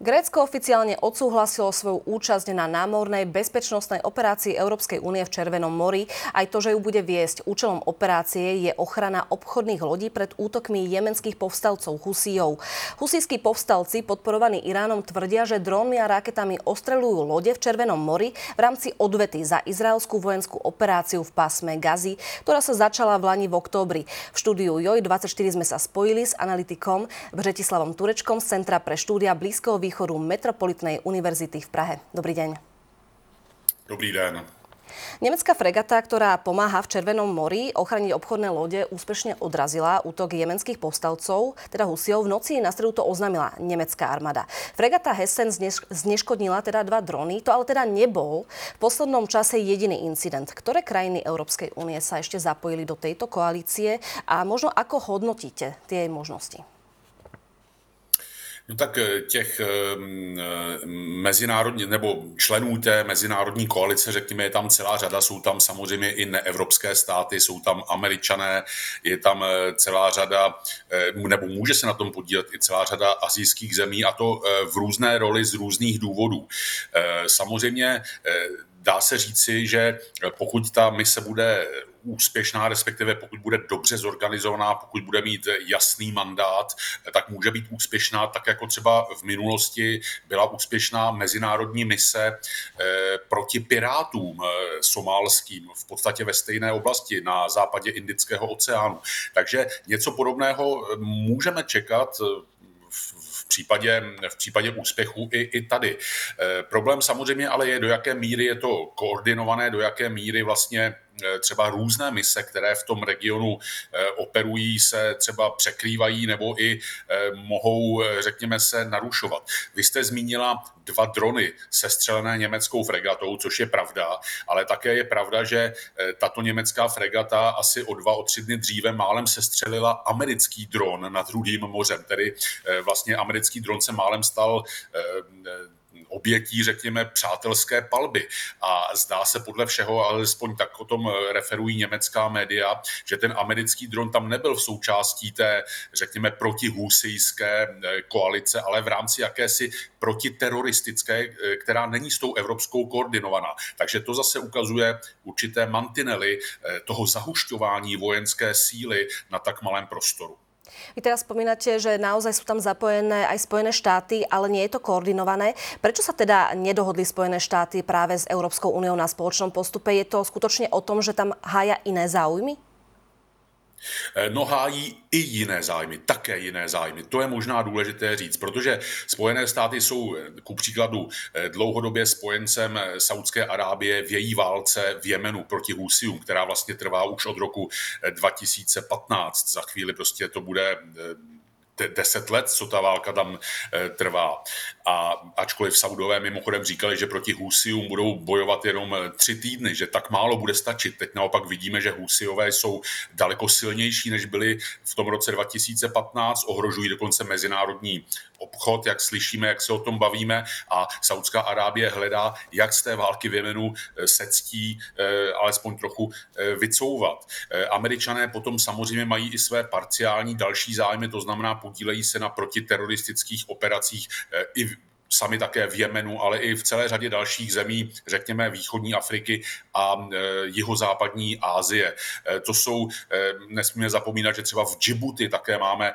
Grécko oficiálne odsúhlasilo svoju účasť na námornej bezpečnostnej operácii Európskej únie v Červenom mori. Aj to, že ju bude viesť účelom operácie, je ochrana obchodných lodí pred útokmi jemenských povstalcov Husijov. Husijskí povstalci podporovaní Iránom tvrdia, že drónmi a raketami ostrelujú lode v Červenom mori v rámci odvety za izraelskú vojenskú operáciu v pásme Gazy, ktorá sa začala v Lani v októbri. V štúdiu JOJ24 sme sa spojili s analytikom Břetislavom Turečkom z Centra pre štúdia Blízkoho východu Metropolitnej univerzity v Prahe. Dobrý deň. Dobrý den. Nemecká fregata, ktorá pomáha v Červenom mori ochraniť obchodné lode, úspešne odrazila útok jemenských povstalcov, teda Husiov. V noci na stredu to oznámila nemecká armáda. Fregata Hessen zneškodnila teda dva drony, to ale teda nebol v poslednom čase jediný incident. Ktoré krajiny Európskej únie sa ešte zapojili do tejto koalície a možno ako hodnotíte tie jej možnosti? No tak eh, těch ehm, eh, mezinárodní, nebo členů té mezinárodní koalice, řekněme, je tam celá řada, jsou tam samozřejmě i neevropské státy, jsou tam američané, je tam eh, celá řada, nebo může se na tom podílet i celá řada azijských zemí a to v různé roli z různých důvodů. Samozřejmě dá se říci, že pokud ta mise bude úspěšná, respektive pokud bude dobře zorganizovaná, pokud bude mít jasný mandát, tak může být úspěšná, tak jako třeba v minulosti byla úspěšná mezinárodní mise eh, proti pirátům eh, somálským, v podstatě ve stejné oblasti na západě Indického oceánu. Takže něco podobného můžeme čekat v případě, v případě úspěchu i, i tady. E, problém samozřejmě ale je, do jaké míry je to koordinované, do jaké míry vlastně Eh, třeba různé mise, které v tom regionu eh, operují, se třeba překrývají nebo i eh, mohou, řekněme se, narušovat. Vy jste zmínila dva drony sestřelené německou fregatou, což je pravda, ale také je pravda, že tato německá fregata asi o dva, o tři dny dříve málem sestřelila americký dron nad Rudým mořem, tedy vlastně americký dron se málem stal obětí, řekněme, přátelské palby. A zdá se podle všeho, alespoň tak o tom referují německá média, že ten americký dron tam nebyl v součástí té, řekněme, protihusijské eh, koalice, ale v rámci jakési protiteroristické, eh, která není s tou evropskou koordinovaná. Takže to zase ukazuje určité mantinely eh, toho zahušťování vojenské síly na tak malém prostoru. Vy teraz spomínate, že naozaj sú tam zapojené aj Spojené štáty, ale nie je to koordinované. Prečo sa teda nedohodli Spojené štáty práve s Európskou úniou na spoločnom postupe? Je to skutočne o tom, že tam hája iné záujmy? Eh, no hájí i jiné zájmy, také jiné zájmy. To je možná důležité říct, protože Spojené státy jsou eh, ku příkladu eh, dlouhodobě spojencem Saudské Arábie v její válce v Jemenu proti Husium, která vlastně trvá už od roku 2015. Za chvíli prostě to bude deset let, co ta válka tam trvá. A ačkoliv Saudové mimochodem říkali, že proti Husium budou bojovat jenom eh, tři týdny, že tak málo bude stačit. Teď naopak vidíme, že Husiové jsou daleko silnější, než byli v tom roce 2015, ohrožují dokonce mezinárodní obchod, jak slyšíme, jak se o tom bavíme a Saudská Arábie hledá, jak z té války v Jemenu eh, se ctí eh, alespoň trochu vycouvat. Američané potom samozřejmě mají i své parciální další zájmy, to znamená podílejí se na protiteroristických operacích i sami také v Jemenu, ale i v celé řadě dalších zemí, řekněme východní Afriky a e, jihozápadní Asie. E, to jsou, e, nesmíme zapomínat, že třeba v Djibouti také máme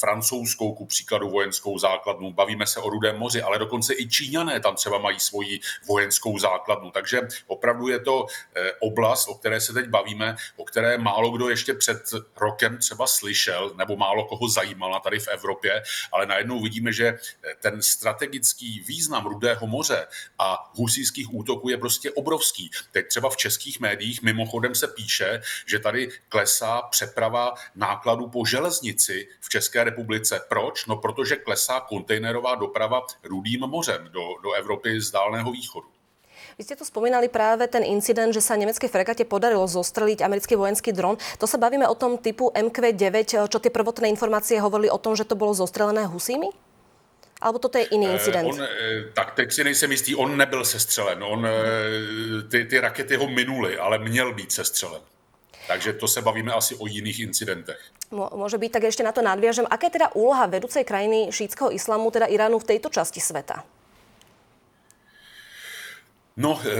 francouzskou, ku příkladu vojenskou základnu, bavíme se o Rudém moři, ale dokonce i Číňané tam třeba mají svoji vojenskou základnu. Takže opravdu je to oblast, o které se teď bavíme, o které málo kdo ještě před rokem třeba slyšel, nebo málo koho zajímala tady v Evropě, ale najednou vidíme, že ten strategický strategický význam Rudého moře a husijských útoků je prostě obrovský. Teď třeba v českých médiích mimochodem se píše, že tady klesá přeprava nákladů po železnici v České republice. Proč? No protože klesá kontejnerová doprava Rudým mořem do, do Evropy z Dálného východu. Vy ste tu spomínali práve ten incident, že sa nemeckej fregate podarilo zostreliť americký vojenský dron. To sa bavíme o tom typu MQ-9, čo tie prvotné informácie hovorili o tom, že to bolo zostrelené husími? Alebo toto je jiný eh, incident? On, eh, tak teď si nejsem jistý, on nebyl sestřelen. On, eh, ty, ty rakety ho minuly, ale měl být sestřelen. Takže to se bavíme asi o jiných incidentech. Môže byť, tak ešte na to nadviažem. Aká je teda úloha vedúcej krajiny šítského islamu, teda Iránu v tejto časti sveta? No, eh,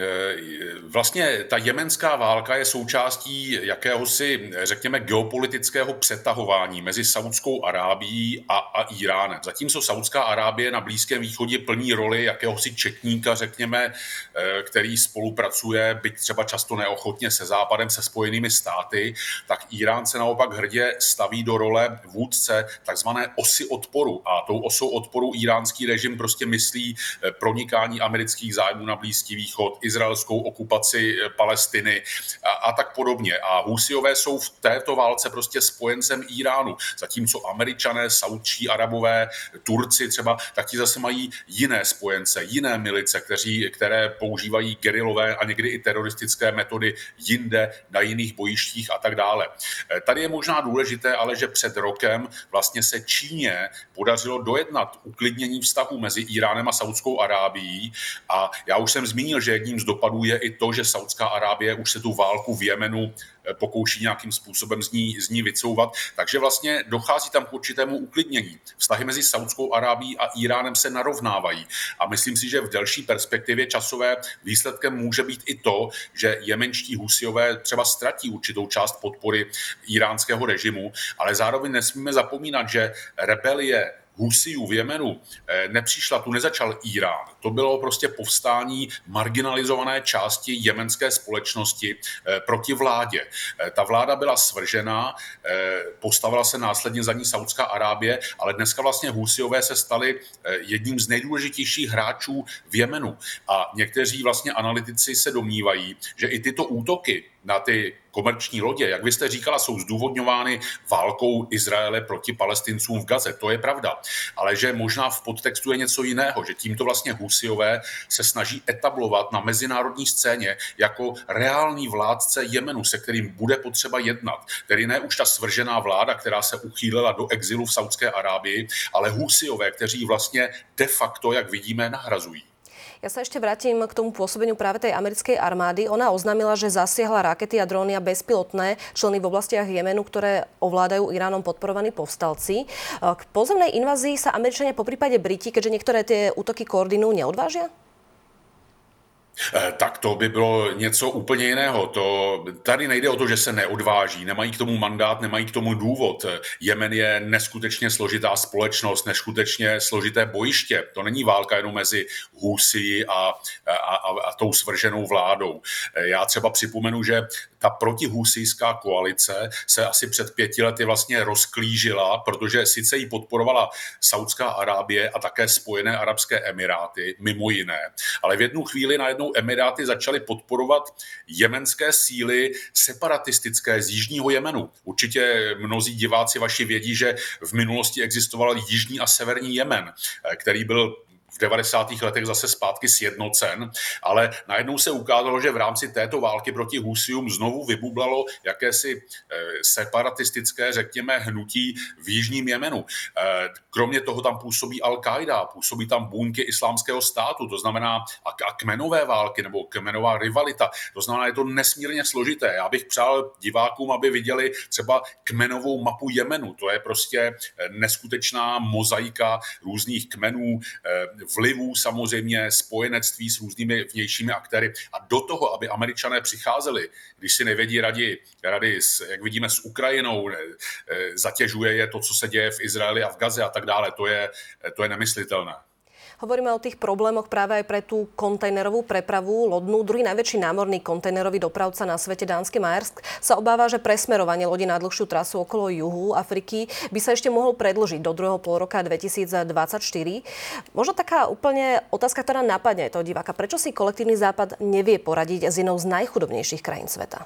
eh, vlastně ta jemenská válka je součástí jakéhosi, řekněme, geopolitického přetahování mezi Saudskou Arábií a, a Iránem. Zatímco Saudská Arábie na Blízkém východě plní roli jakéhosi četníka, řekněme, eh, který spolupracuje, byť třeba často neochotně se Západem, se spojenými státy, tak Irán se naopak hrdě staví do role vůdce takzvané osy odporu. A tou osou odporu iránský režim prostě myslí pronikání amerických zájmů na Blízký východ, izraelskou okupaci eh, Palestiny a, a tak podobně. A Husiové jsou v této válce prostě spojencem Iránu, zatímco američané, saudčí, arabové, Turci třeba, tak ti zase mají jiné spojence, jiné milice, kteří, které používají gerilové a někdy i teroristické metody jinde, na jiných bojištích a tak dále. Eh, tady je možná důležité, ale že před rokem vlastně se Číně podařilo dojednat uklidnění vztahu mezi Iránem a Saudskou Arábií a já už jsem zmínil, že jedním z dopadů je i to, že Saudská Arábie už se tu válku v Jemenu eh, pokouší nějakým způsobem z ní, z ní vycouvat. Takže vlastně dochází tam k určitému uklidnění. Vztahy mezi Saudskou Arábií a Iránem se narovnávají. A myslím si, že v delší perspektivě časové výsledkem může být i to, že jemenští husiové třeba ztratí určitou část podpory iránského režimu, ale zároveň nesmíme zapomínat, že rebelie Husijů v Jemenu eh, nepřišla, tu nezačal Irán. To bylo prostě povstání marginalizované části jemenské společnosti eh, proti vládě. Eh, ta vláda byla svržena, postavila se následně za ní Saudská Arábie, ale dneska vlastně Husijové se stali jedním z nejdůležitějších hráčů v Jemenu. A někteří vlastně analytici se domnívají, že i tyto útoky na ty komerční lodě, jak vy jste říkala, jsou zdůvodňovány válkou Izraele proti palestincům v Gaze. To je pravda. Ale že možná v podtextu je něco jiného, že tímto vlastně Husiové se snaží etablovat na mezinárodní scéně jako reálný vládce Jemenu, se kterým bude potřeba jednat. Tedy ne už ta svržená vláda, která se uchýlila do exilu v Saudské Arábii, ale Husiové, kteří vlastně de facto, jak vidíme, nahrazují. Ja sa ešte vrátim k tomu pôsobeniu práve tej americkej armády. Ona oznámila, že zasiahla rakety a dróny a bezpilotné členy v oblastiach Jemenu, ktoré ovládajú Iránom podporovaní povstalci. K pozemnej invázii sa Američania po prípade Briti, keďže niektoré tie útoky koordinujú, neodvážia? Eh, tak to by bylo něco úplně jiného. To, tady nejde o to, že se neodváží, nemají k tomu mandát, nemají k tomu důvod. Jemen je neskutečně složitá společnost, neskutečně složité bojiště. To není válka jenom mezi Husy a, a, a, a tou svrženou vládou. Eh, já třeba připomenu, že ta protihusijská koalice se asi před pěti lety vlastně rozklížila, protože sice ji podporovala Saudská Arábie a také Spojené Arabské Emiráty, mimo jiné, ale v jednu chvíli najednou Emiráty začaly podporovat jemenské síly separatistické z Jižního Jemenu. Určitě mnozí diváci vaši vědí, že v minulosti existoval Jižní a Severní Jemen, který byl v 90. letech zase zpátky sjednocen, ale najednou se ukázalo, že v rámci této války proti Husium znovu vybublalo jakési eh, separatistické, řekněme, hnutí v Jižním Jemenu. Eh, kromě toho tam působí Al-Qaida, působí tam buňky islámského státu, to znamená a kmenové války nebo kmenová rivalita. To znamená, je to nesmírně složité. Já bych přál divákům, aby viděli třeba kmenovou mapu Jemenu. To je prostě eh, neskutečná mozaika různých kmenů, vlivů samozřejmě, spojenectví s různými vnějšími aktéry a do toho, aby američané přicházeli, když si nevědí radi, rady s, jak vidíme, s Ukrajinou, zatěžuje je to, co se děje v Izraeli a v Gaze a tak dále, to je, to je nemyslitelné. Hovoríme o tých problémoch práve aj pre tú kontajnerovú prepravu lodnú. Druhý najväčší námorný kontajnerový dopravca na svete, Dánsky Maersk, sa obáva, že presmerovanie lodi na dlhšiu trasu okolo juhu Afriky by sa ešte mohol predložiť do druhého pol roka 2024. Možno taká úplne otázka, ktorá napadne toho diváka. Prečo si kolektívny západ nevie poradiť s jednou z najchudobnejších krajín sveta?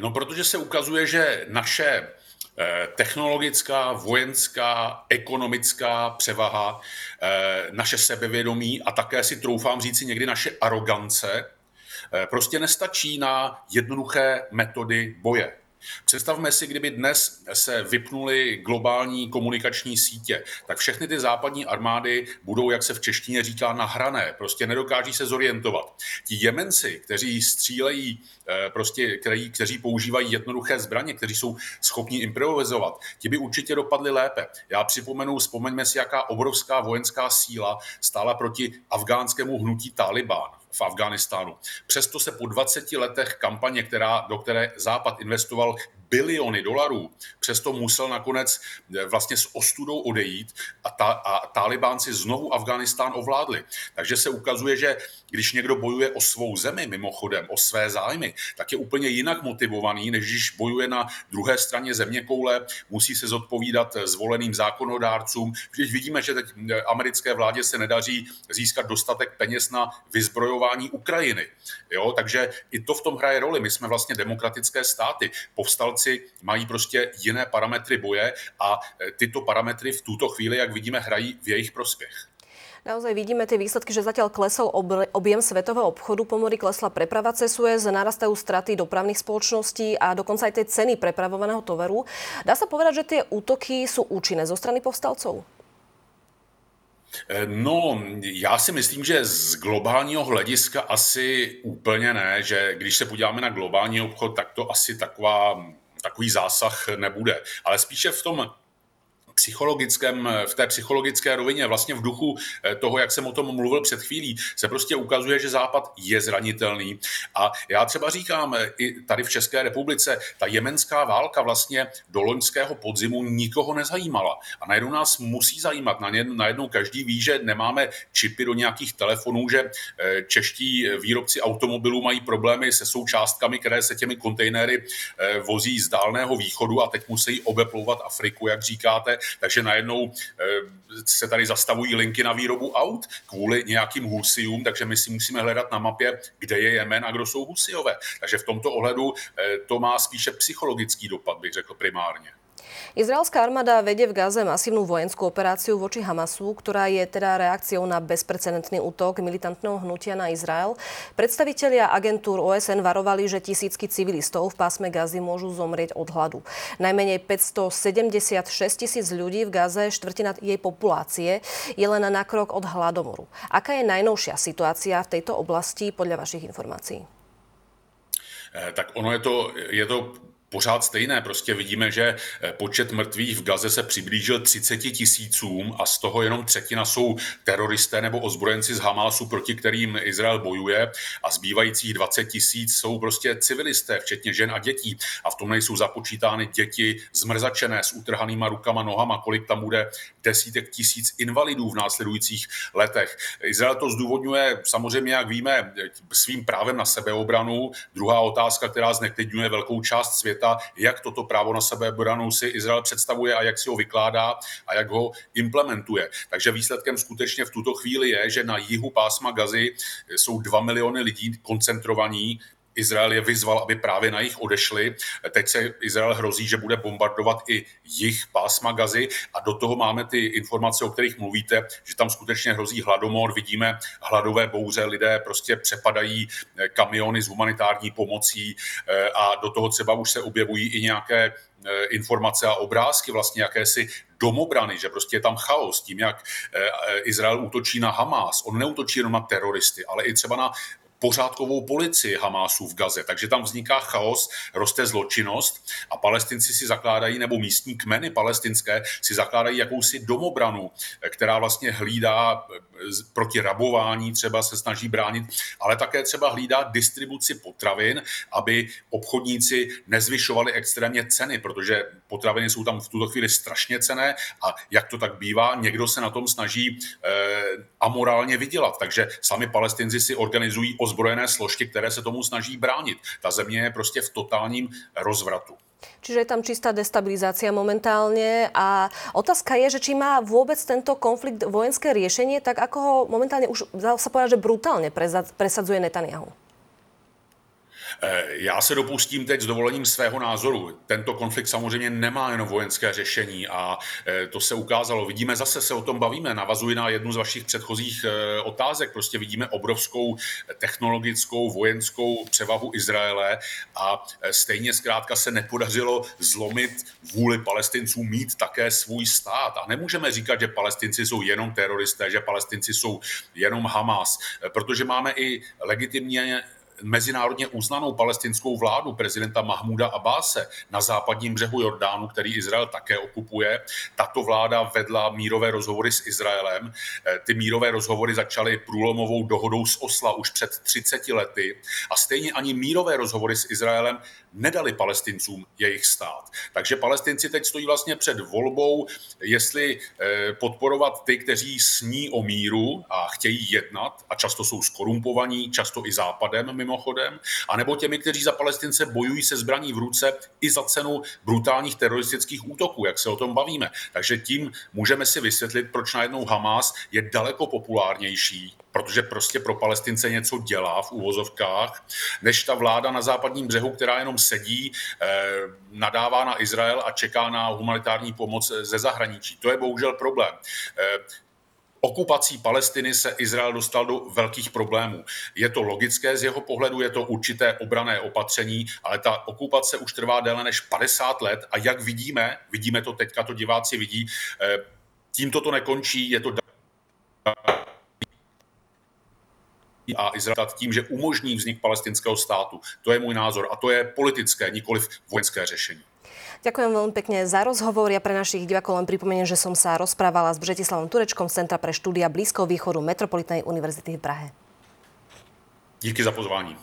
No, protože se ukazuje, že naše Eh, technologická, vojenská, ekonomická převaha, eh, naše sebevědomí a také si troufám říci někdy naše arogance, eh, prostě nestačí na jednoduché metody boje. Představme si, kdyby dnes se vypnuly globální komunikační sítě, tak všechny ty západní armády budou, jak se v češtině říká, nahrané, prostě nedokáží se zorientovat. Ti Jemenci, kteří střílejí, eh, prostě, kteří, kteří používají jednoduché zbraně, kteří jsou schopni improvizovat, ti by určitě dopadli lépe. Já připomenu, vzpomeňme si, jaká obrovská vojenská síla stála proti afgánskému hnutí Taliban v Afghánistánu. Přesto se po 20 letech kampaně, která, do které Západ investoval biliony dolarů, přesto musel nakonec eh, vlastně s ostudou odejít a, ta, a Talibánci znovu Afghánistán ovládli. Takže se ukazuje, že když někdo bojuje o svou zemi, mimochodem, o své zájmy, tak je úplně jinak motivovaný, než když bojuje na druhé straně země koule, musí se zodpovídat zvoleným zákonodárcům. Když vidíme, že teď eh, americké vládě se nedaří získat dostatek peněz na vyzbrojování Ukrajiny. Jo? Takže i to v tom hraje roli. My jsme vlastně demokratické státy. Povstalci mají prostě jiné parametry boje a eh, tyto parametry v tuto chvíli, jak vidíme, hrají v jejich prospěch. Naozaj vidíme tie výsledky, že zatiaľ klesol objem svetového obchodu, pomory klesla preprava cez Suez, narastajú straty dopravných spoločností a dokonca aj tie ceny prepravovaného tovaru. Dá sa povedať, že tie útoky sú účinné zo strany povstalcov? Eh, no, já si myslím, že z globálního hlediska asi úplně ne, že když se podíváme na globální obchod, tak to asi taková, takový zásah nebude. Ale spíše v tom psychologickém, v té psychologické rovině, vlastně v duchu eh, toho, jak jsem o tom mluvil před chvílí, se prostě ukazuje, že Západ je zranitelný. A já třeba říkám, eh, i tady v České republice, ta jemenská válka vlastně do loňského podzimu nikoho nezajímala. A najednou nás musí zajímat. Najednou každý ví, že nemáme čipy do nějakých telefonů, že eh, čeští výrobci automobilů mají problémy se součástkami, které se těmi kontejnery vozí z dálného východu a teď musí obeplouvat Afriku, jak říkáte. Takže najednou eh, se tady zastavují linky na výrobu aut kvůli nějakým husiům, takže my si musíme hledat na mapě, kde je Jemen a kdo jsou husiové. Takže v tomto ohledu eh, to má spíše psychologický dopad, bych řekl primárně. Izraelská armáda vedie v Gaze masívnu vojenskú operáciu voči Hamasu, ktorá je teda reakciou na bezprecedentný útok militantného hnutia na Izrael. Predstavitelia agentúr OSN varovali, že tisícky civilistov v pásme Gazy môžu zomrieť od hladu. Najmenej 576 tisíc ľudí v Gaze, štvrtina jej populácie, je len na krok od hladomoru. Aká je najnovšia situácia v tejto oblasti podľa vašich informácií? Eh, tak ono je to, je to pořád stejné. Prostě vidíme, že eh, počet mrtvých v Gaze se přiblížil 30 tisícům a z toho jenom třetina jsou teroristé nebo ozbrojenci z Hamásu, proti kterým Izrael bojuje a zbývajících 20 tisíc jsou prostě civilisté, včetně žen a dětí. A v tom nejsou započítány děti zmrzačené s utrhanýma rukama, nohama, kolik tam bude desítek tisíc invalidů v následujících letech. Izrael to zdůvodňuje samozřejmě, jak víme, svým právem na sebeobranu. Druhá otázka, která zneklidňuje velkou část světa, světa, jak toto právo na sebeobranu si Izrael představuje a jak si ho vykládá a jak ho implementuje. Takže výsledkem skutečně v tuto chvíli je, že na jihu pásma Gazy jsou dva miliony lidí koncentrovaní, Izrael je vyzval, aby právě na jich odešli. Teď se Izrael hrozí, že bude bombardovat i jich pásma gazy a do toho máme ty informace, o kterých mluvíte, že tam skutečně hrozí hladomor, vidíme hladové bouře, lidé prostě přepadají eh, kamiony s humanitární pomocí eh, a do toho třeba už se objevují i nějaké eh, informace a obrázky, vlastně jakési domobrany, že prostě je tam chaos tím, jak Izrael útočí na Hamás. On neútočí jenom na teroristy, ale i třeba na pořádkovou policii Hamásu v Gaze. Takže tam vzniká chaos, roste zločinnost a palestinci si zakládají, nebo místní kmeny palestinské si zakládají jakousi domobranu, která vlastně hlídá eh, proti rabování, třeba se snaží bránit, ale také třeba hlídá distribuci potravin, aby obchodníci nezvyšovali extrémně ceny, protože potraviny jsou tam v tuto chvíli strašně cené a jak to tak bývá, někdo se na tom snaží eh, amorálně vydělat. Takže sami palestinci si organizují ozbrojené složky, které se tomu snaží bránit. Ta země je prostě v totálním rozvratu. Čiže je tam čistá destabilizácia momentálne a otázka je, že či má vôbec tento konflikt vojenské riešenie, tak ako ho momentálne už sa povedať, že brutálne presadzuje Netanyahu. Eh, já se dopustím teď s dovolením svého názoru. Tento konflikt samozřejmě nemá jenom vojenské řešení a eh, to se ukázalo. Vidíme, zase se o tom bavíme, navazuji na jednu z vašich předchozích eh, otázek. Prostě vidíme obrovskou technologickou, vojenskou převahu Izraele a stejně zkrátka se nepodařilo zlomit vůli palestinců mít také svůj stát. A nemůžeme říkat, že palestinci jsou jenom teroristé, že palestinci jsou jenom Hamas, protože máme i legitimně mezinárodně uznanou palestinskou vládu prezidenta Mahmuda Abáse na západním břehu Jordánu, který Izrael také okupuje. Tato vláda vedla mírové rozhovory s Izraelem. Eh, ty mírové rozhovory začaly průlomovou dohodou z Osla už před 30 lety a stejně ani mírové rozhovory s Izraelem nedali palestincům jejich stát. Takže palestinci teď stojí vlastně před volbou, jestli eh, podporovat ty, kteří sní o míru a chtějí jednat a často jsou skorumpovaní, často i západem mimochodem, anebo těmi, kteří za palestince bojují se zbraní v ruce i za cenu brutálních teroristických útoků, jak se o tom bavíme. Takže tím můžeme si vysvětlit, proč najednou Hamas je daleko populárnější protože prostě pro Palestince něco dělá v úvozovkách, než ta vláda na západním břehu, která jenom sedí, eh, nadává na Izrael a čeká na humanitární pomoc ze zahraničí. To je bohužel problém. Okupací Palestiny se Izrael dostal do velkých problémů. Je to logické z jeho pohledu, je to určité obrané opatření, ale ta okupace už trvá déle než 50 let a jak vidíme, vidíme to teďka, to diváci vidí, eh, tímto to nekončí, je to a Izrael tím, že umožní vznik palestinského státu. To je můj názor a to je politické, nikoliv vojenské řešení. Ďakujem veľmi pekne za rozhovor. Ja pre našich divákov len pripomeniem, že som sa rozprávala s Břetislavom Turečkom z Centra pre štúdia Blízkoho východu Metropolitnej univerzity v Prahe. Díky za pozvání.